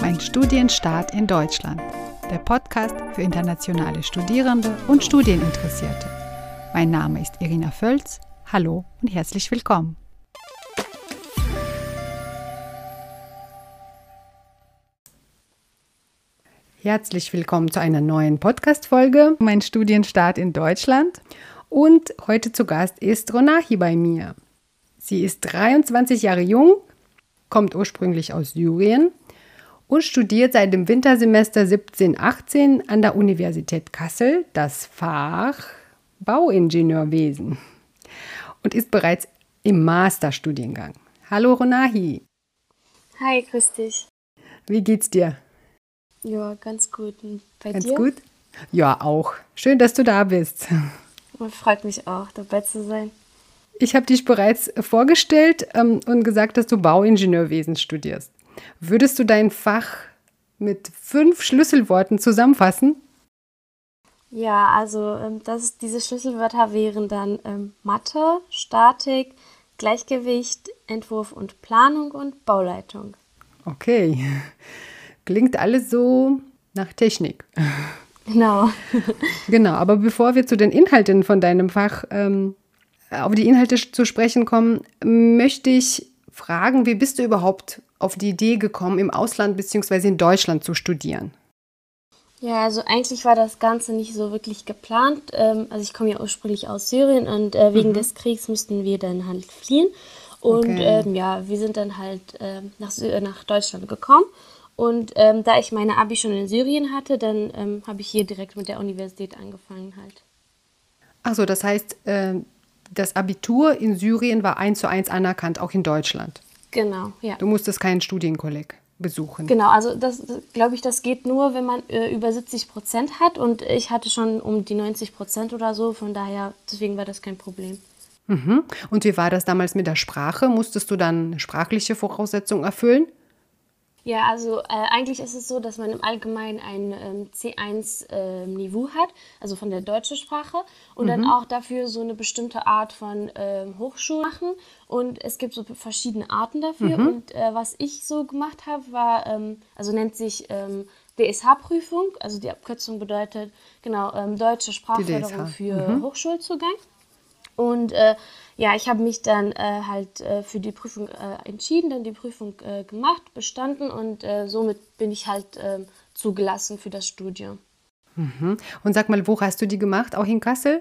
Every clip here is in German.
Mein Studienstart in Deutschland. Der Podcast für internationale Studierende und Studieninteressierte. Mein Name ist Irina Völz. Hallo und herzlich willkommen. Herzlich willkommen zu einer neuen Podcast-Folge. Mein Studienstart in Deutschland. Und heute zu Gast ist Ronahi bei mir. Sie ist 23 Jahre jung, kommt ursprünglich aus Syrien und studiert seit dem Wintersemester 17-18 an der Universität Kassel das Fach Bauingenieurwesen und ist bereits im Masterstudiengang. Hallo Ronahi. Hi, grüß dich. Wie geht's dir? Ja, ganz gut. Und bei ganz dir? gut? Ja, auch. Schön, dass du da bist. Freut mich auch, dabei zu sein. Ich habe dich bereits vorgestellt ähm, und gesagt, dass du Bauingenieurwesen studierst. Würdest du dein Fach mit fünf Schlüsselworten zusammenfassen? Ja, also ähm, das, diese Schlüsselwörter wären dann ähm, Mathe, Statik, Gleichgewicht, Entwurf und Planung und Bauleitung. Okay, klingt alles so nach Technik. Genau. genau, aber bevor wir zu den Inhalten von deinem Fach ähm, auf die Inhalte zu sprechen kommen, möchte ich fragen, wie bist du überhaupt auf die Idee gekommen, im Ausland bzw. in Deutschland zu studieren? Ja, also eigentlich war das Ganze nicht so wirklich geplant. Ähm, also ich komme ja ursprünglich aus Syrien und äh, wegen mhm. des Kriegs mussten wir dann halt fliehen. Und okay. ähm, ja, wir sind dann halt ähm, nach, nach Deutschland gekommen. Und ähm, da ich meine Abi schon in Syrien hatte, dann ähm, habe ich hier direkt mit der Universität angefangen halt. Achso, das heißt, äh, das Abitur in Syrien war eins zu eins anerkannt, auch in Deutschland. Genau, ja. Du musstest keinen Studienkolleg besuchen. Genau, also das glaube ich, das geht nur, wenn man äh, über 70 Prozent hat und ich hatte schon um die 90 Prozent oder so, von daher, deswegen war das kein Problem. Mhm. Und wie war das damals mit der Sprache? Musstest du dann sprachliche Voraussetzungen erfüllen? Ja, also äh, eigentlich ist es so, dass man im Allgemeinen ein ähm, C1-Niveau ähm, hat, also von der deutschen Sprache, und mhm. dann auch dafür so eine bestimmte Art von ähm, Hochschulen machen. Und es gibt so verschiedene Arten dafür. Mhm. Und äh, was ich so gemacht habe, war, ähm, also nennt sich ähm, DSH-Prüfung, also die Abkürzung bedeutet, genau, ähm, deutsche Sprachförderung für mhm. Hochschulzugang. Und äh, ja, ich habe mich dann äh, halt äh, für die Prüfung äh, entschieden, dann die Prüfung äh, gemacht, bestanden und äh, somit bin ich halt ähm, zugelassen für das Studium. Mhm. Und sag mal, wo hast du die gemacht? Auch in Kassel?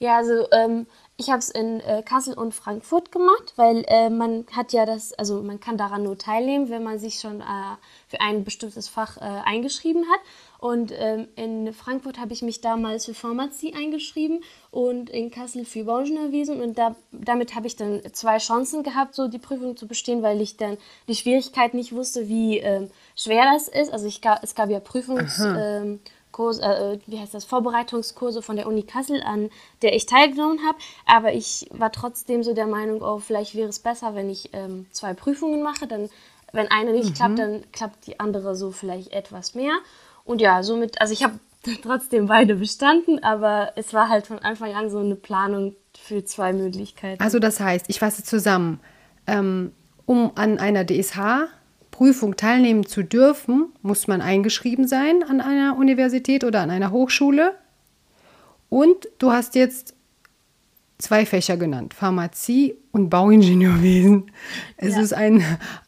Ja, also ähm, ich habe es in äh, Kassel und Frankfurt gemacht, weil äh, man hat ja das, also man kann daran nur teilnehmen, wenn man sich schon äh, für ein bestimmtes Fach äh, eingeschrieben hat. Und ähm, in Frankfurt habe ich mich damals für Pharmazie eingeschrieben und in Kassel für Bauingenieurwesen. Und da, damit habe ich dann zwei Chancen gehabt, so die Prüfung zu bestehen, weil ich dann die Schwierigkeit nicht wusste, wie ähm, schwer das ist. Also ich, es gab ja Prüfungs... Ähm, Kurs, äh, wie heißt das, Vorbereitungskurse von der Uni Kassel, an der ich teilgenommen habe. Aber ich war trotzdem so der Meinung, oh, vielleicht wäre es besser, wenn ich ähm, zwei Prüfungen mache. Dann, wenn eine nicht mhm. klappt, dann klappt die andere so vielleicht etwas mehr. Und ja, somit, also ich habe trotzdem beide bestanden, aber es war halt von Anfang an so eine Planung für zwei Möglichkeiten. Also das heißt, ich fasse zusammen, ähm, um an einer DSH Prüfung teilnehmen zu dürfen, muss man eingeschrieben sein an einer Universität oder an einer Hochschule. Und du hast jetzt zwei Fächer genannt, Pharmazie und Bauingenieurwesen. Es ja. ist ein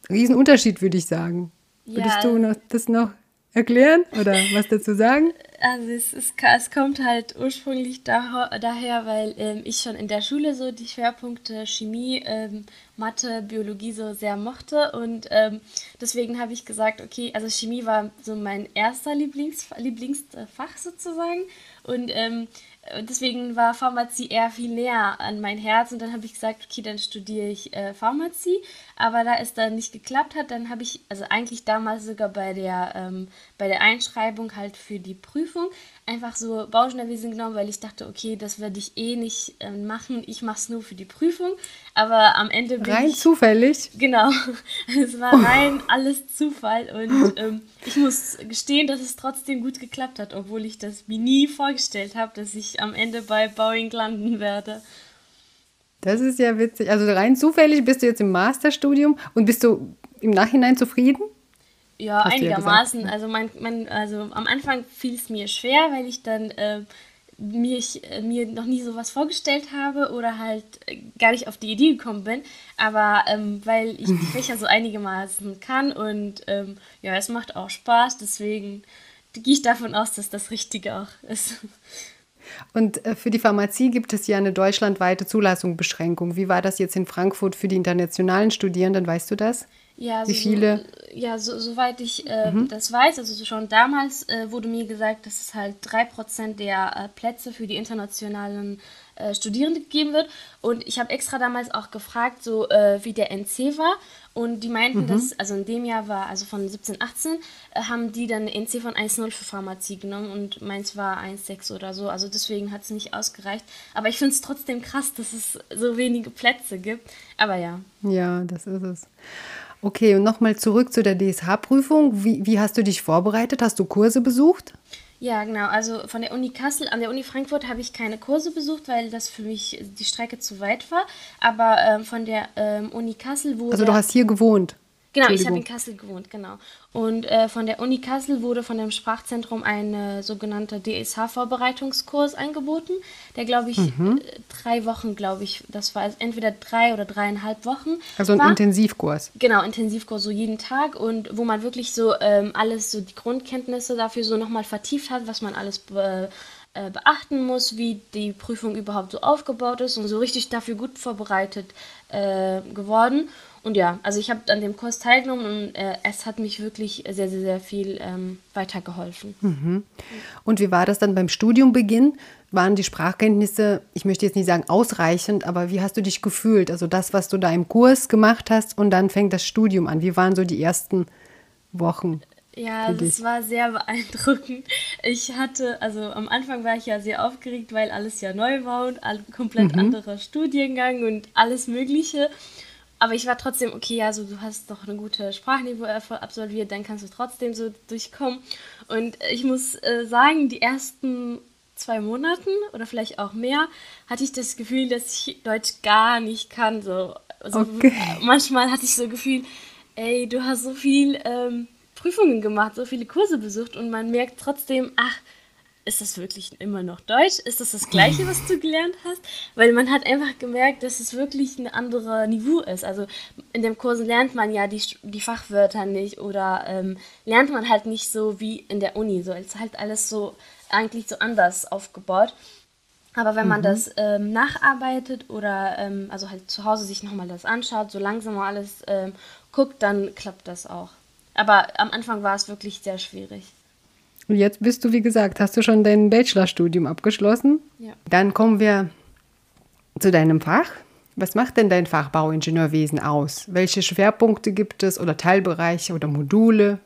Riesenunterschied, würde ich sagen. Ja. Würdest du noch, das noch erklären oder was dazu sagen? Also es, ist, es kommt halt ursprünglich da, daher, weil ähm, ich schon in der Schule so die Schwerpunkte Chemie, ähm, Mathe, Biologie so sehr mochte. Und ähm, deswegen habe ich gesagt, okay, also Chemie war so mein erster Lieblings, Lieblingsfach sozusagen. Und ähm, deswegen war Pharmazie eher viel näher an mein Herz und dann habe ich gesagt, okay, dann studiere ich äh, Pharmazie. Aber da es dann nicht geklappt hat, dann habe ich, also eigentlich damals sogar bei der, ähm, bei der Einschreibung halt für die Prüfung, einfach so Bauingenieurwesen genommen, weil ich dachte, okay, das werde ich eh nicht äh, machen. Ich mache es nur für die Prüfung. Aber am Ende bin rein ich, zufällig. Genau, es war rein alles Zufall und ähm, ich muss gestehen, dass es trotzdem gut geklappt hat, obwohl ich das mir nie vorgestellt habe, dass ich am Ende bei Boeing landen werde. Das ist ja witzig. Also rein zufällig bist du jetzt im Masterstudium und bist du im Nachhinein zufrieden? Ja, einigermaßen. Ja also, mein, mein, also am Anfang fiel es mir schwer, weil ich dann äh, mir, ich, äh, mir noch nie sowas vorgestellt habe oder halt äh, gar nicht auf die Idee gekommen bin. Aber ähm, weil ich die Fächer so einigermaßen kann und ähm, ja, es macht auch Spaß, deswegen gehe ich davon aus, dass das Richtige auch ist. Und äh, für die Pharmazie gibt es ja eine deutschlandweite Zulassungsbeschränkung. Wie war das jetzt in Frankfurt für die internationalen Studierenden? Weißt du das? Ja, Wie viele? So, ja, so, soweit ich äh, mhm. das weiß, also schon damals äh, wurde mir gesagt, dass es halt 3% der äh, Plätze für die internationalen äh, Studierende gegeben wird. Und ich habe extra damals auch gefragt, so äh, wie der NC war. Und die meinten, mhm. dass, also in dem Jahr war, also von 17, 18, äh, haben die dann NC von 1,0 für Pharmazie genommen und meins war 1,6 oder so. Also deswegen hat es nicht ausgereicht. Aber ich finde es trotzdem krass, dass es so wenige Plätze gibt. Aber ja. Ja, das ist es. Okay, und nochmal zurück zu der DSH-Prüfung. Wie, wie hast du dich vorbereitet? Hast du Kurse besucht? Ja, genau. Also von der Uni Kassel, an der Uni Frankfurt habe ich keine Kurse besucht, weil das für mich die Strecke zu weit war. Aber ähm, von der ähm, Uni Kassel wurde. Also du hast hier gewohnt? Genau, ich habe in Kassel gewohnt, genau. Und äh, von der Uni Kassel wurde von dem Sprachzentrum ein äh, sogenannter DSH-Vorbereitungskurs angeboten, der, glaube ich, mhm. Äh, drei Wochen, glaube ich, das war entweder drei oder dreieinhalb Wochen. Also ein war. Intensivkurs. Genau, Intensivkurs, so jeden Tag und wo man wirklich so ähm, alles, so die Grundkenntnisse dafür so nochmal vertieft hat, was man alles äh, äh, beachten muss, wie die Prüfung überhaupt so aufgebaut ist und so richtig dafür gut vorbereitet äh, geworden. Und ja, also ich habe an dem Kurs teilgenommen und äh, es hat mich wirklich sehr, sehr, sehr viel ähm, weitergeholfen. Mhm. Und wie war das dann beim Studiumbeginn? Waren die Sprachkenntnisse, ich möchte jetzt nicht sagen ausreichend, aber wie hast du dich gefühlt? Also das, was du da im Kurs gemacht hast und dann fängt das Studium an. Wie waren so die ersten Wochen? Ja, das war sehr beeindruckend. Ich hatte, also am Anfang war ich ja sehr aufgeregt, weil alles ja neu war und ein komplett mhm. anderer Studiengang und alles Mögliche. Aber ich war trotzdem, okay, also du hast doch eine gute Sprachniveau absolviert, dann kannst du trotzdem so durchkommen. Und ich muss äh, sagen, die ersten zwei Monaten oder vielleicht auch mehr hatte ich das Gefühl, dass ich Deutsch gar nicht kann. So. Also okay. Manchmal hatte ich so Gefühl, ey, du hast so viel ähm, Prüfungen gemacht, so viele Kurse besucht und man merkt trotzdem, ach, ist das wirklich immer noch Deutsch? Ist das das Gleiche, was du gelernt hast? Weil man hat einfach gemerkt, dass es wirklich ein anderer Niveau ist. Also in dem Kurs lernt man ja die, die Fachwörter nicht oder ähm, lernt man halt nicht so wie in der Uni. So, es ist halt alles so eigentlich so anders aufgebaut. Aber wenn man mhm. das ähm, nacharbeitet oder ähm, also halt zu Hause sich nochmal das anschaut, so langsam mal alles ähm, guckt, dann klappt das auch. Aber am Anfang war es wirklich sehr schwierig. Und jetzt bist du, wie gesagt, hast du schon dein Bachelorstudium abgeschlossen? Ja. Dann kommen wir zu deinem Fach. Was macht denn dein Fach Bauingenieurwesen aus? Welche Schwerpunkte gibt es oder Teilbereiche oder Module?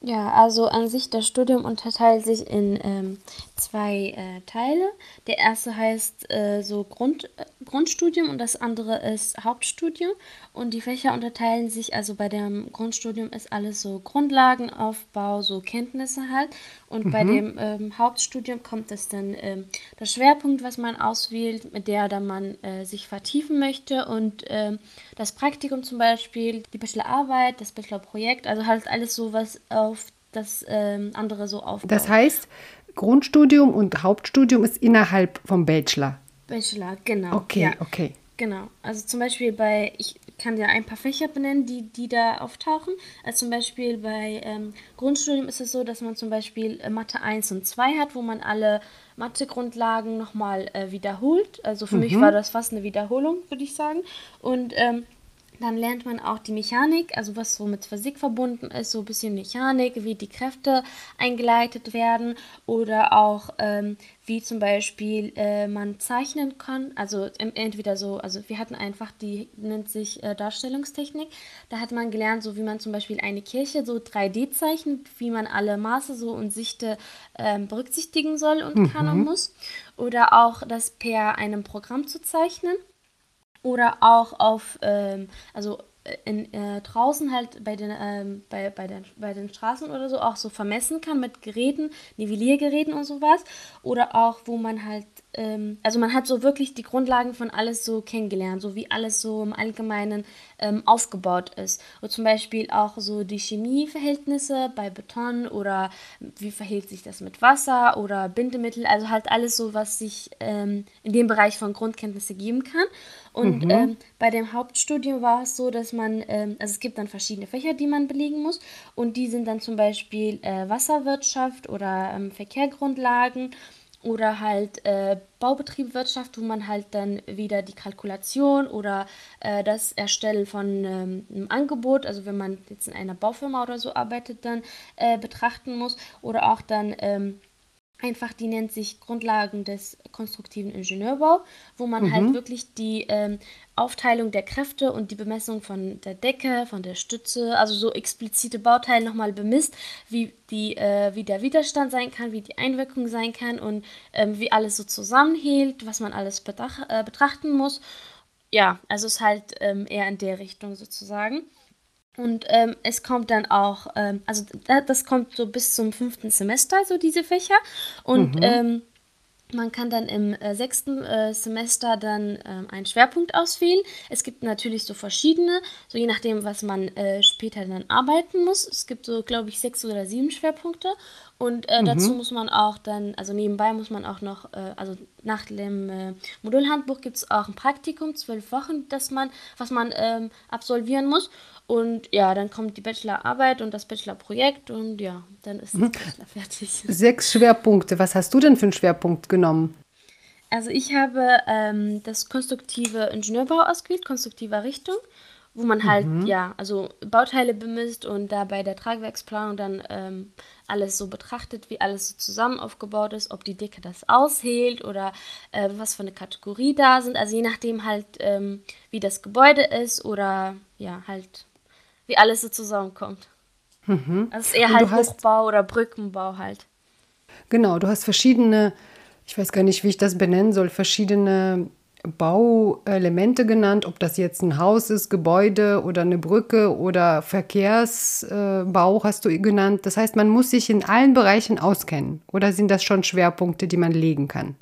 Ja, also an sich das Studium unterteilt sich in ähm, zwei äh, Teile. Der erste heißt äh, so Grund, äh, Grundstudium und das andere ist Hauptstudium. Und die Fächer unterteilen sich, also bei dem Grundstudium ist alles so Grundlagenaufbau, so Kenntnisse halt. Und mhm. bei dem ähm, Hauptstudium kommt es dann ähm, der Schwerpunkt, was man auswählt, mit der dann man äh, sich vertiefen möchte. Und ähm, das Praktikum zum Beispiel, die Bachelorarbeit, das Bachelorprojekt, also halt alles so, was auf das ähm, andere so aufbaut. Das heißt, Grundstudium und Hauptstudium ist innerhalb vom Bachelor. Bachelor, genau. Okay, ja. okay. Genau. Also zum Beispiel bei, ich kann dir ein paar Fächer benennen, die, die da auftauchen. Also zum Beispiel bei ähm, Grundstudium ist es so, dass man zum Beispiel äh, Mathe 1 und 2 hat, wo man alle Mathe-Grundlagen nochmal äh, wiederholt. Also für mhm. mich war das fast eine Wiederholung, würde ich sagen. Und ähm, dann lernt man auch die Mechanik, also was so mit Physik verbunden ist, so ein bisschen Mechanik, wie die Kräfte eingeleitet werden oder auch ähm, wie zum Beispiel äh, man zeichnen kann. Also entweder so, also wir hatten einfach, die nennt sich äh, Darstellungstechnik. Da hat man gelernt, so wie man zum Beispiel eine Kirche so 3D zeichnet, wie man alle Maße so und Sichte äh, berücksichtigen soll und mhm. kann und muss. Oder auch das per einem Programm zu zeichnen oder auch auf, ähm, also äh, in, äh, draußen halt bei den, ähm, bei, bei, den, bei den Straßen oder so auch so vermessen kann mit Geräten, Nivelliergeräten und sowas. Oder auch, wo man halt ähm, also man hat so wirklich die Grundlagen von alles so kennengelernt, so wie alles so im Allgemeinen ähm, aufgebaut ist. Und zum Beispiel auch so die Chemieverhältnisse bei Beton oder wie verhält sich das mit Wasser oder Bindemittel, also halt alles so, was sich ähm, in dem Bereich von Grundkenntnisse geben kann. Und mhm. ähm, bei dem Hauptstudium war es so, dass man, ähm, also es gibt dann verschiedene Fächer, die man belegen muss. Und die sind dann zum Beispiel äh, Wasserwirtschaft oder ähm, Verkehrgrundlagen oder halt äh, Baubetrieb, Wirtschaft, wo man halt dann wieder die Kalkulation oder äh, das Erstellen von ähm, einem Angebot, also wenn man jetzt in einer Baufirma oder so arbeitet, dann äh, betrachten muss oder auch dann ähm, einfach, die nennt sich Grundlagen des konstruktiven Ingenieurbau, wo man halt mhm. halt wirklich die ähm, Aufteilung der Kräfte und die Bemessung von der Decke, von der Stütze, also so explizite Bauteile nochmal bemisst, wie, die, äh, wie der Widerstand sein kann, wie die Einwirkung sein kann und ähm, wie alles so zusammenhält, was man alles betrach äh, betrachten muss. Ja, also es ist halt ähm, eher in der Richtung sozusagen. Und ähm, es kommt dann auch, ähm, also das kommt so bis zum fünften Semester, so diese Fächer. Und mhm. ähm, man kann dann im äh, sechsten äh, Semester dann ähm, einen Schwerpunkt auswählen. Es gibt natürlich so verschiedene, so je nachdem, was man äh, später dann arbeiten muss. Es gibt so, glaube ich, sechs oder sieben Schwerpunkte. Und äh, mhm. dazu muss man auch dann, also nebenbei muss man auch noch, äh, also nach dem äh, Modulhandbuch gibt es auch ein Praktikum, zwölf Wochen, das man, was man ähm, absolvieren muss. Und ja, dann kommt die Bachelorarbeit und das Bachelorprojekt und ja, dann ist das mhm. Bachelor fertig. Sechs Schwerpunkte. Was hast du denn für einen Schwerpunkt genommen? Also ich habe ähm, das konstruktive Ingenieurbau ausgewählt, konstruktive Richtung, wo man halt, mhm. ja, also Bauteile bemisst und da bei der Tragwerksplanung dann ähm, alles so betrachtet, wie alles so zusammen aufgebaut ist, ob die Dicke das aushält oder äh, was für eine Kategorie da sind. Also je nachdem halt, ähm, wie das Gebäude ist oder ja, halt wie alles so zusammenkommt. Mhm. Also es ist eher halt Hochbau oder Brückenbau halt. Genau, du hast verschiedene, ich weiß gar nicht, wie ich das benennen soll, verschiedene Bauelemente genannt, ob das jetzt ein Haus ist, Gebäude oder eine Brücke oder Verkehrsbau hast du genannt. Das heißt, man muss sich in allen Bereichen auskennen. Oder sind das schon Schwerpunkte, die man legen kann?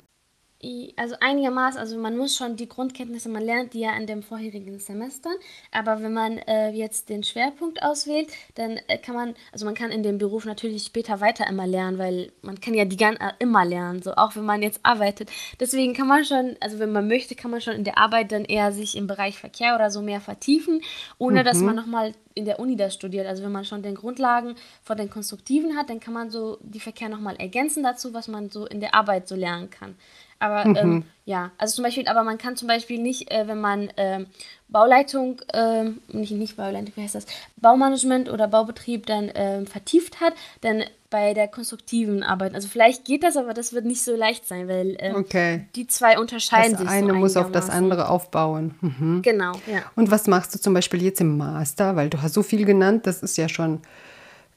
Also einigermaßen, also man muss schon die Grundkenntnisse, man lernt die ja in dem vorherigen Semester, aber wenn man äh, jetzt den Schwerpunkt auswählt, dann äh, kann man, also man kann in dem Beruf natürlich später weiter immer lernen, weil man kann ja die ganze äh, immer lernen, so auch wenn man jetzt arbeitet. Deswegen kann man schon, also wenn man möchte, kann man schon in der Arbeit dann eher sich im Bereich Verkehr oder so mehr vertiefen, ohne mhm. dass man nochmal in der Uni das studiert. Also wenn man schon den Grundlagen von den Konstruktiven hat, dann kann man so die Verkehr nochmal ergänzen dazu, was man so in der Arbeit so lernen kann. Aber mhm. ähm, ja, also zum Beispiel, aber man kann zum Beispiel nicht, äh, wenn man ähm, Bauleitung, äh, nicht, nicht Bauleitung, wie heißt das, Baumanagement oder Baubetrieb dann äh, vertieft hat, dann bei der konstruktiven Arbeit. Also vielleicht geht das, aber das wird nicht so leicht sein, weil ähm, okay. die zwei unterscheiden das sich. Das eine so muss auf das andere aufbauen. Mhm. Genau, ja. Und was machst du zum Beispiel jetzt im Master? Weil du hast so viel genannt, das ist ja schon.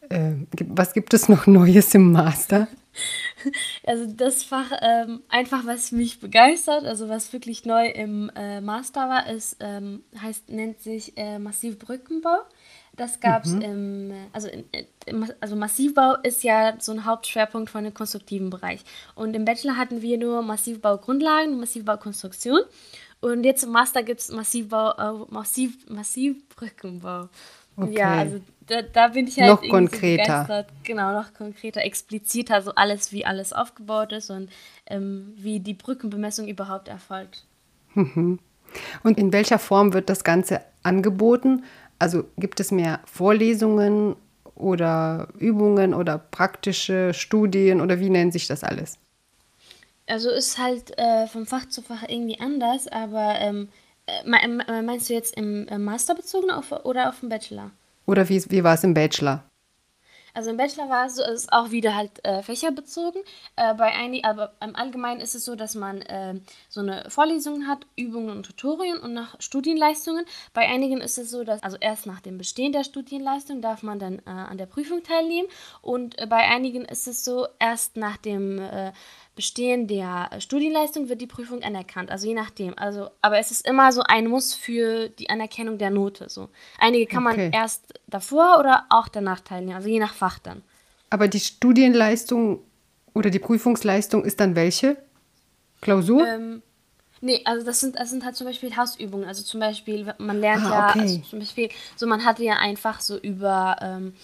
Äh, was gibt es noch Neues im Master? Also das Fach, ähm, einfach was mich begeistert, also was wirklich neu im äh, Master war, ist, ähm, heißt, nennt sich äh, Massivbrückenbau. Das gab es mhm. im, also, in, also Massivbau ist ja so ein Hauptschwerpunkt von dem konstruktiven Bereich. Und im Bachelor hatten wir nur Massivbaugrundlagen und Massivbaukonstruktion. Und jetzt im Master gibt es Massivbau, äh, Massiv, Massivbrückenbau. Okay. Ja, also da, da bin ich halt noch konkreter. So genau, noch konkreter, expliziter, so alles, wie alles aufgebaut ist und ähm, wie die Brückenbemessung überhaupt erfolgt. Mhm. Und in welcher Form wird das Ganze angeboten? Also gibt es mehr Vorlesungen oder Übungen oder praktische Studien oder wie nennt sich das alles? Also ist halt äh, vom Fach zu Fach irgendwie anders, aber ähm, äh, meinst du jetzt im Master bezogen auf, oder auf dem Bachelor? Oder wie, wie war es im Bachelor? Also im Bachelor war es so, es ist auch wieder halt äh, fächerbezogen. Äh, bei einigen, aber im Allgemeinen ist es so, dass man äh, so eine Vorlesung hat, Übungen und Tutorien und nach Studienleistungen. Bei einigen ist es so, dass also erst nach dem Bestehen der Studienleistung darf man dann äh, an der Prüfung teilnehmen und äh, bei einigen ist es so, erst nach dem äh, Bestehen der Studienleistung wird die Prüfung anerkannt, also je nachdem. Also, aber es ist immer so ein Muss für die Anerkennung der Note. So. Einige kann okay. man erst davor oder auch danach teilnehmen, also je nach Fach dann. Aber die Studienleistung oder die Prüfungsleistung ist dann welche? Klausur? Ähm, nee, also das sind, das sind halt zum Beispiel Hausübungen. Also zum Beispiel, man lernt Ah, ja, okay. also zum Beispiel, so man hatte ja einfach so über ähm,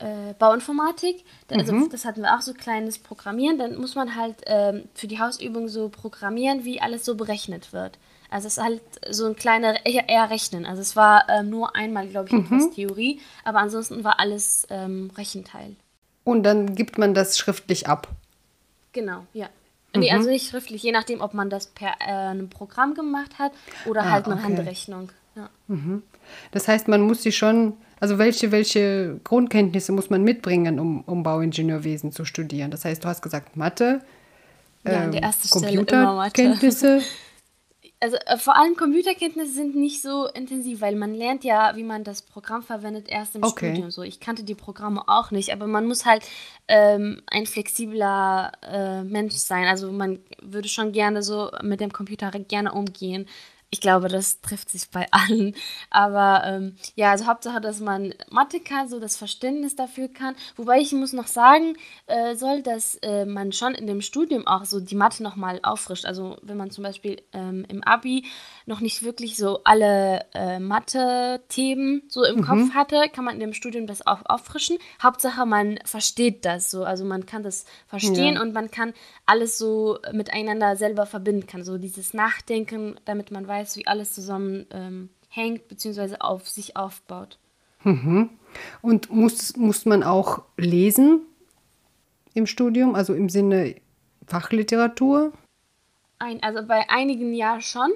äh, Bauinformatik, also Mhm. das hatten wir auch so kleines Programmieren, dann muss man halt ähm, für die Hausübung so programmieren, wie alles so berechnet wird. Also es ist halt so ein kleiner, eher, eher Rechnen. Also es war ähm, nur einmal, glaube ich, Mhm. etwas Theorie, aber ansonsten war alles ähm, Rechenteil. Und dann gibt man das schriftlich ab. Genau, ja. Mhm. Nee, also nicht schriftlich, je nachdem, ob man das per äh, einem Programm gemacht hat oder Ah, halt eine okay. Handrechnung. Ja. Das heißt, man muss sich schon, also welche, welche Grundkenntnisse muss man mitbringen, um, um Bauingenieurwesen zu studieren? Das heißt, du hast gesagt Mathe, Ja, ähm. Computerkenntnisse. Also äh, vor allem Computerkenntnisse sind nicht so intensiv, weil man lernt ja, wie man das Programm verwendet, erst im Okay. Studium. So, ich kannte die Programme auch nicht, aber man muss halt ähm, ein flexibler äh, Mensch sein. Also man würde schon gerne so mit dem Computer gerne umgehen. Ich glaube, das trifft sich bei allen. Aber ähm, ja, also Hauptsache, dass man Mathe kann, so das Verständnis dafür kann. Wobei ich muss noch sagen äh, soll, dass äh, man schon in dem Studium auch so die Mathe nochmal auffrischt. Also wenn man zum Beispiel ähm, im Abi noch nicht wirklich so alle äh, Mathe-Themen so im Kopf hatte, kann man in dem Studium das auch auffrischen. Hauptsache, man versteht das so. Also man kann das verstehen Ja. und man kann alles so miteinander selber verbinden kann. So dieses Nachdenken, damit man weiß, wie alles zusammen ähm, hängt bzw. auf sich aufbaut. Und muss, muss man auch lesen im Studium, also im Sinne Fachliteratur? Ein, also bei einigen ja schon.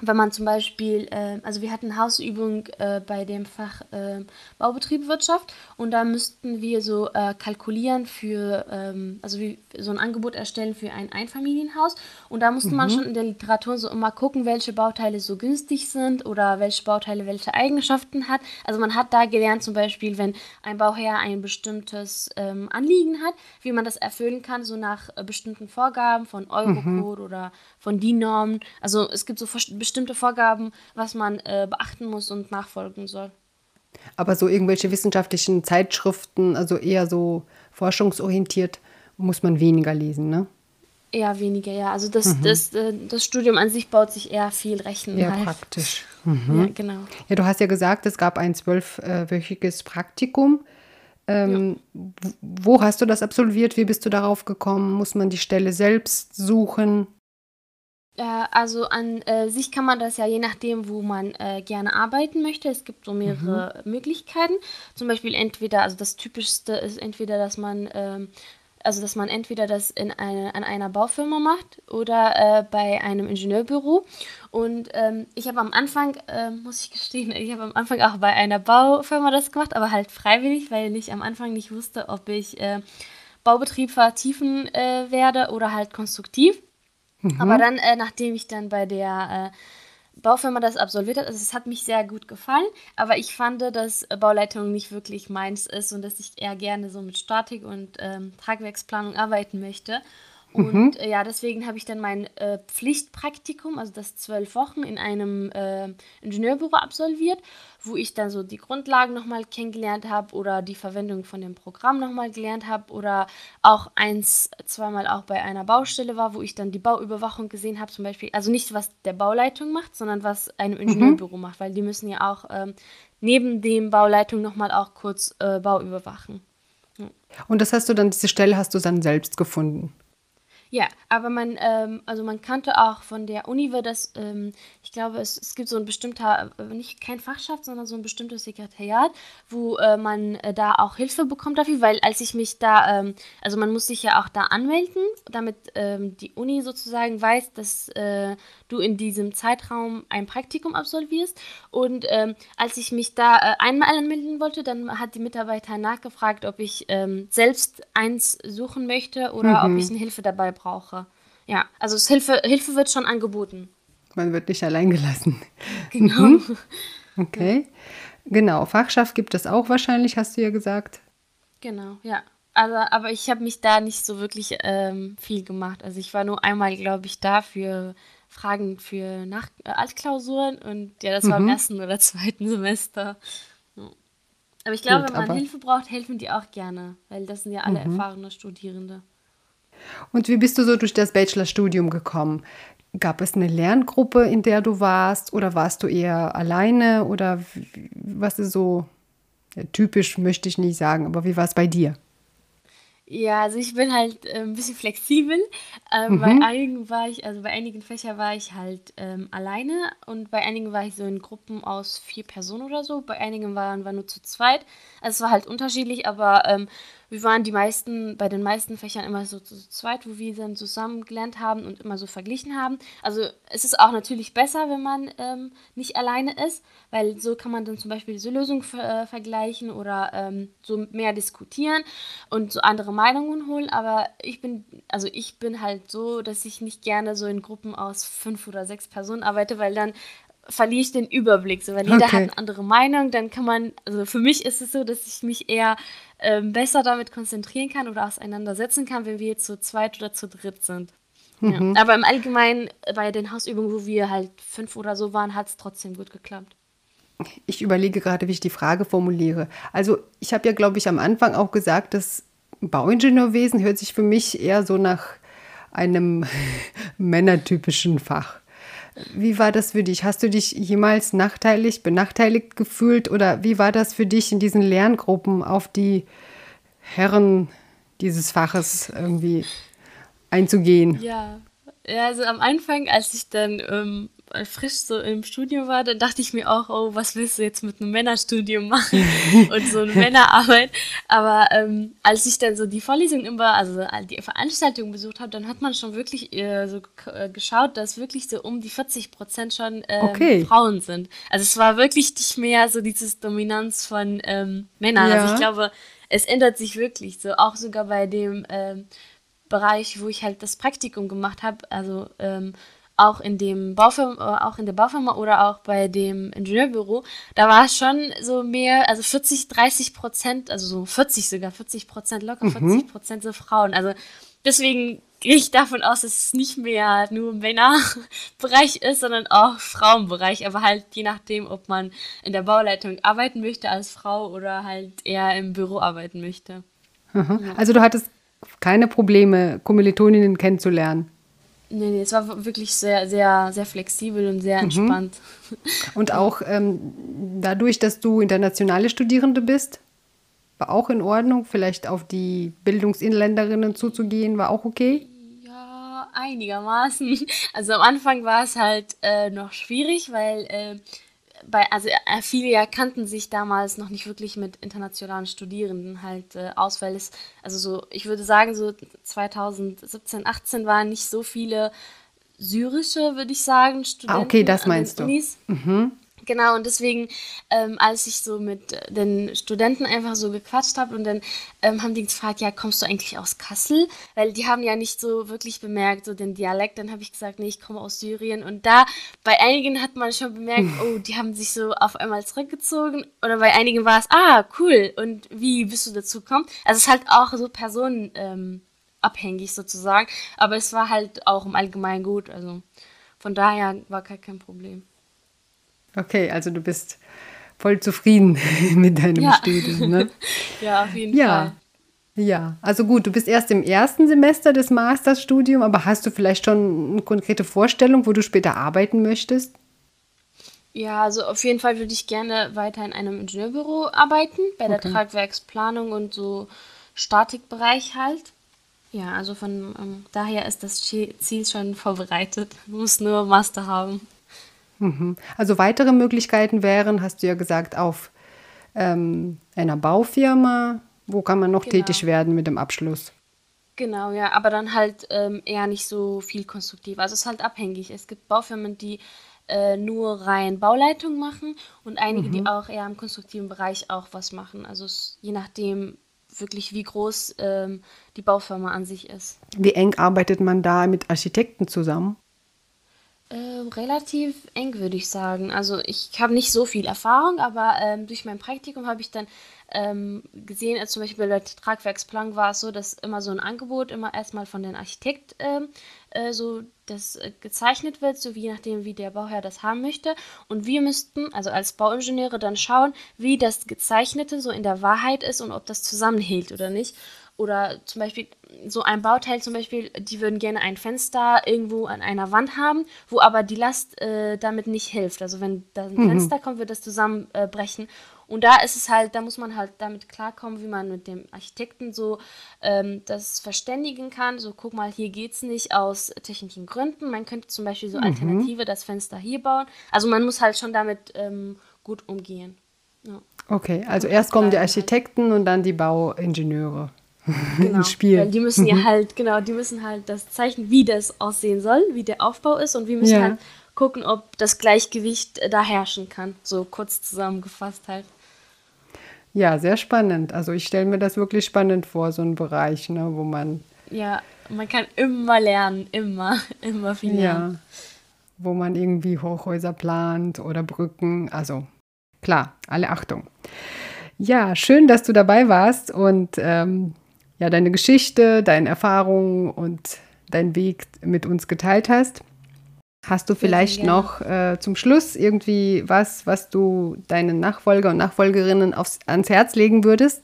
Wenn man zum Beispiel, äh, also wir hatten Hausübung äh, bei dem Fach äh, Baubetriebswirtschaft und da müssten wir so äh, kalkulieren für, ähm, also wie, so ein Angebot erstellen für ein Einfamilienhaus und da musste man schon in der Literatur so immer gucken, welche Bauteile so günstig sind oder welche Bauteile welche Eigenschaften hat. Also man hat da gelernt zum Beispiel, wenn ein Bauherr ein bestimmtes ähm, Anliegen hat, wie man das erfüllen kann, so nach äh, bestimmten Vorgaben von Eurocode oder von DIN-Normen. Also es gibt so vers- bestimmte Vorgaben, was man äh, beachten muss und nachfolgen soll. Aber so irgendwelche wissenschaftlichen Zeitschriften, also eher so forschungsorientiert, muss man weniger lesen, ne? Eher weniger, ja. Also das, das, äh, das Studium an sich baut sich eher viel Rechnen Eher halt. praktisch. Ja, genau. Ja, du hast ja gesagt, es gab ein zwölfwöchiges Praktikum. Ähm, w- Wo hast du das absolviert? Wie bist du darauf gekommen? Muss man die Stelle selbst suchen? Äh, also an äh, sich kann man das ja je nachdem, wo man äh, gerne arbeiten möchte. Es gibt so mehrere Möglichkeiten. Zum Beispiel entweder, also das Typischste ist entweder, dass man ähm, also dass man entweder das in eine, an einer Baufirma macht oder äh, bei einem Ingenieurbüro. Und ähm, ich habe am Anfang, äh, muss ich gestehen, ich habe am Anfang auch bei einer Baufirma das gemacht, aber halt freiwillig, weil ich am Anfang nicht wusste, ob ich äh, Baubetrieb vertiefen äh, werde oder halt konstruktiv. Aber dann, äh, nachdem ich dann bei der äh, Baufirma das absolviert habe, also es hat mich sehr gut gefallen, aber ich fand, dass Bauleitung nicht wirklich meins ist und dass ich eher gerne so mit Statik und ähm, Tragwerksplanung arbeiten möchte. Und äh, ja, deswegen habe ich dann mein äh, Pflichtpraktikum, also das zwölf Wochen, in einem äh, Ingenieurbüro absolviert, wo ich dann so die Grundlagen nochmal kennengelernt habe oder die Verwendung von dem Programm nochmal gelernt habe oder auch eins, zweimal auch bei einer Baustelle war, wo ich dann die Bauüberwachung gesehen habe, zum Beispiel. Also nicht, was der Bauleitung macht, sondern was einem Ingenieurbüro macht, weil die müssen ja auch ähm, neben dem Bauleitung nochmal auch kurz äh, Bau überwachen. Und das hast du dann, diese Stelle hast du dann selbst gefunden. Ja, aber man, ähm, also man kannte auch von der Uni, wird das, ähm, ich glaube, es, es gibt so ein bestimmter, äh, nicht kein Fachschaft, sondern so ein bestimmtes Sekretariat, wo äh, man äh, da auch Hilfe bekommt dafür, weil als ich mich da, ähm, also man muss sich ja auch da anmelden, damit ähm, die Uni sozusagen weiß, dass äh, du in diesem Zeitraum ein Praktikum absolvierst. Und ähm, als ich mich da äh, einmal anmelden wollte, dann hat die Mitarbeiter nachgefragt, ob ich ähm, selbst eins suchen möchte oder ob ich eine Hilfe dabei brauche. Ja, also Hilfe, Hilfe wird schon angeboten. Man wird nicht allein gelassen. Genau. Okay. Genau, Fachschaft gibt es auch wahrscheinlich, hast du ja gesagt. Genau, ja. Also, aber ich habe mich da nicht so wirklich ähm, viel gemacht. Also ich war nur einmal, glaube ich, da für Fragen für Nach äh, Altklausuren und ja, das war im ersten oder zweiten Semester. Ja. Aber ich glaube, Gut, wenn man Hilfe braucht, helfen die auch gerne, weil das sind ja alle erfahrene Studierende. Und wie bist du so durch das Bachelorstudium gekommen? Gab es eine Lerngruppe, in der du warst oder warst du eher alleine oder was ist so ja, typisch, möchte ich nicht sagen, aber wie war es bei dir? Ja, also ich bin halt äh, ein bisschen flexibel. Ähm, mhm. Bei einigen war ich, also bei einigen Fächern war ich halt ähm, alleine und bei einigen war ich so in Gruppen aus vier Personen oder so. Bei einigen waren wir nur zu zweit. Also es war halt unterschiedlich, aber ähm, wir waren die meisten, bei den meisten Fächern immer so zu zweit, wo wir dann zusammen gelernt haben und immer so verglichen haben. Also es ist auch natürlich besser, wenn man ähm, nicht alleine ist, weil so kann man dann zum Beispiel diese Lösung äh, vergleichen oder ähm, so mehr diskutieren und so andere Meinungen holen. Aber ich bin, also ich bin halt so, dass ich nicht gerne so in Gruppen aus fünf oder sechs Personen arbeite, weil dann verliere ich den Überblick. So, weil jeder okay. hat eine andere Meinung, dann kann man, also für mich ist es so, dass ich mich eher ähm, besser damit konzentrieren kann oder auseinandersetzen kann, wenn wir jetzt zu zweit oder zu dritt sind. Mhm. Ja. Aber im Allgemeinen bei den Hausübungen, wo wir halt fünf oder so waren, hat es trotzdem gut geklappt. Ich überlege gerade, wie ich die Frage formuliere. Also ich habe ja, glaube ich, am Anfang auch gesagt, dass Bauingenieurwesen hört sich für mich eher so nach einem männertypischen Fach. Wie war das für dich? Hast du dich jemals nachteilig, benachteiligt gefühlt oder wie war das für dich in diesen Lerngruppen auf die Herren dieses Faches irgendwie einzugehen? Ja, ja also am Anfang, als ich dann ähm, frisch so im Studium war, dann dachte ich mir auch, oh, was willst du jetzt mit einem Männerstudium machen und so eine Männerarbeit. Aber ähm, als ich dann so die Vorlesung immer, also die Veranstaltung besucht habe, dann hat man schon wirklich äh, so äh, geschaut, dass wirklich so um die 40 Prozent schon ähm, okay. Frauen sind. Also es war wirklich nicht mehr so dieses Dominanz von ähm, Männern. Ja. Also ich glaube, es ändert sich wirklich so, auch sogar bei dem ähm, Bereich, wo ich halt das Praktikum gemacht habe, also ähm, auch in dem Baufirma, äh, auch in der Baufirma oder auch bei dem Ingenieurbüro, da war es schon so mehr, also 40, 30 Prozent, also so 40 sogar, 40 Prozent, locker 40 mhm. Prozent so Frauen. Also deswegen gehe ich davon aus, dass es nicht mehr nur Männerbereich ist, sondern auch Frauenbereich, aber halt je nachdem, ob man in der Bauleitung arbeiten möchte als Frau oder halt eher im Büro arbeiten möchte. Also du hattest keine Probleme, Kommilitoninnen kennenzulernen? Nee, nee, es war wirklich sehr, sehr, sehr flexibel und sehr mhm. entspannt. Und auch ähm, dadurch, dass du internationale Studierende bist, war auch in Ordnung, vielleicht auf die Bildungsinländerinnen zuzugehen, war auch okay? Ja, einigermaßen. Also am Anfang war es halt äh, noch schwierig, weil äh, bei, also äh, viele ja kannten sich damals noch nicht wirklich mit internationalen Studierenden halt äh, aus, weil es, also so, ich würde sagen, so 2017, 18 waren nicht so viele syrische, würde ich sagen, Studenten. Ah, okay, das meinst du. Mhm. Genau, und deswegen, ähm, als ich so mit den Studenten einfach so gequatscht habe und dann ähm, haben die gefragt, ja, kommst du eigentlich aus Kassel? Weil die haben ja nicht so wirklich bemerkt, so den Dialekt. Dann habe ich gesagt, nee, ich komme aus Syrien. Und da, bei einigen hat man schon bemerkt, oh, die haben sich so auf einmal zurückgezogen. Oder bei einigen war es, ah, cool. Und wie bist du dazu gekommen? Also es ist halt auch so personenabhängig ähm, sozusagen. Aber es war halt auch im Allgemeinen gut. Also von daher war kein Problem. Okay, also du bist voll zufrieden mit deinem ja. Studium, ne? ja, auf jeden ja. Fall. Ja, also gut, du bist erst im ersten Semester des Masterstudiums, aber hast du vielleicht schon eine konkrete Vorstellung, wo du später arbeiten möchtest? Ja, also auf jeden Fall würde ich gerne weiter in einem Ingenieurbüro arbeiten, bei der okay. Tragwerksplanung und so Statikbereich halt. Ja, also von ähm, daher ist das Ziel schon vorbereitet. Muss nur Master haben. Mhm. Also weitere Möglichkeiten wären, hast du ja gesagt, auf ähm, einer Baufirma. Wo kann man noch genau. tätig werden mit dem Abschluss? Genau, ja, aber dann halt ähm, eher nicht so viel konstruktiv. Also es ist halt abhängig. Es gibt Baufirmen, die äh, nur rein Bauleitung machen und einige, mhm. die auch eher im konstruktiven Bereich auch was machen. Also es, je nachdem wirklich, wie groß ähm, die Baufirma an sich ist. Wie eng arbeitet man da mit Architekten zusammen? Äh, relativ eng, würde ich sagen. Also ich habe nicht so viel Erfahrung, aber ähm, durch mein Praktikum habe ich dann ähm, gesehen, als zum Beispiel bei der Tragwerksplanung war es so, dass immer so ein Angebot immer erstmal von den Architekt ähm, äh, so das äh, gezeichnet wird, so je nachdem, wie der Bauherr das haben möchte. Und wir müssten, also als Bauingenieure, dann schauen, wie das Gezeichnete so in der Wahrheit ist und ob das zusammenhält oder nicht. Oder zum Beispiel so ein Bauteil zum Beispiel, die würden gerne ein Fenster irgendwo an einer Wand haben, wo aber die Last äh, damit nicht hilft. Also wenn da ein mhm. Fenster kommt, wird das zusammenbrechen. Und da ist es halt, da muss man halt damit klarkommen, wie man mit dem Architekten so ähm, das verständigen kann. So, guck mal, hier geht es nicht aus technischen Gründen. Man könnte zum Beispiel so mhm. Alternative das Fenster hier bauen. Also man muss halt schon damit ähm, gut umgehen. Ja. Okay, also erst kommen die Architekten und dann die Bauingenieure genau, ins Spiel. Weil die müssen ja halt, genau, die müssen halt das zeichnen, wie das aussehen soll, wie der Aufbau ist und wir müssen ja. halt gucken, ob das Gleichgewicht da herrschen kann. So kurz zusammengefasst halt. Ja, sehr spannend. Also ich stelle mir das wirklich spannend vor, so ein Bereich, ne, wo man. Ja, man kann immer lernen, immer, immer viel lernen. Ja, wo man irgendwie Hochhäuser plant oder Brücken. Also klar, alle Achtung. Ja, schön, dass du dabei warst und ähm, ja, deine Geschichte, deine Erfahrungen und deinen Weg mit uns geteilt hast. Hast du vielleicht ja, noch äh, zum Schluss irgendwie was, was du deinen Nachfolger und Nachfolgerinnen aufs, ans Herz legen würdest?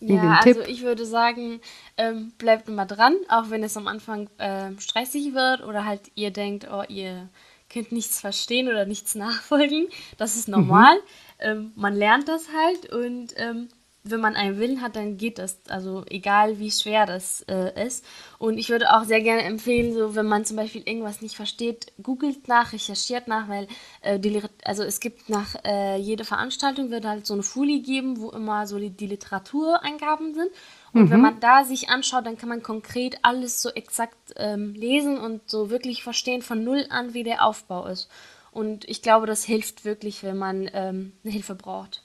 Ja, also ich würde sagen, ähm, bleibt immer dran, auch wenn es am Anfang äh, stressig wird oder halt ihr denkt, oh, ihr könnt nichts verstehen oder nichts nachfolgen. Das ist normal. Mhm. Ähm, man lernt das halt und ähm, wenn man einen Willen hat, dann geht das. Also egal wie schwer das äh, ist. Und ich würde auch sehr gerne empfehlen, so wenn man zum Beispiel irgendwas nicht versteht, googelt nach, recherchiert nach, weil äh, die, also es gibt nach äh, jeder Veranstaltung wird halt so eine Folie geben, wo immer so die, die Literatureingaben sind. Und mhm. wenn man da sich anschaut, dann kann man konkret alles so exakt ähm, lesen und so wirklich verstehen von null an, wie der Aufbau ist. Und ich glaube, das hilft wirklich, wenn man ähm, eine Hilfe braucht.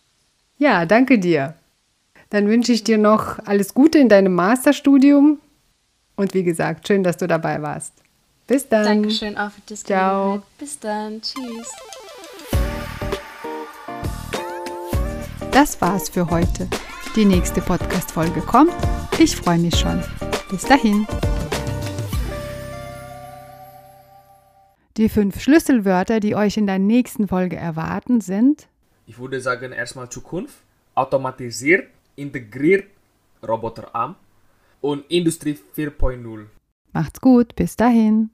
Ja, danke dir. Dann wünsche ich dir noch alles Gute in deinem Masterstudium. Und wie gesagt, schön, dass du dabei warst. Bis dann. Dankeschön auch für das Ciao. Bis dann. Tschüss. Das war's für heute. Die nächste Podcast-Folge kommt. Ich freue mich schon. Bis dahin. Die fünf Schlüsselwörter, die euch in der nächsten Folge erwarten, sind. Ich würde sagen, erstmal Zukunft, automatisiert, integriert Roboterarm und Industrie 4.0. Macht's gut, bis dahin.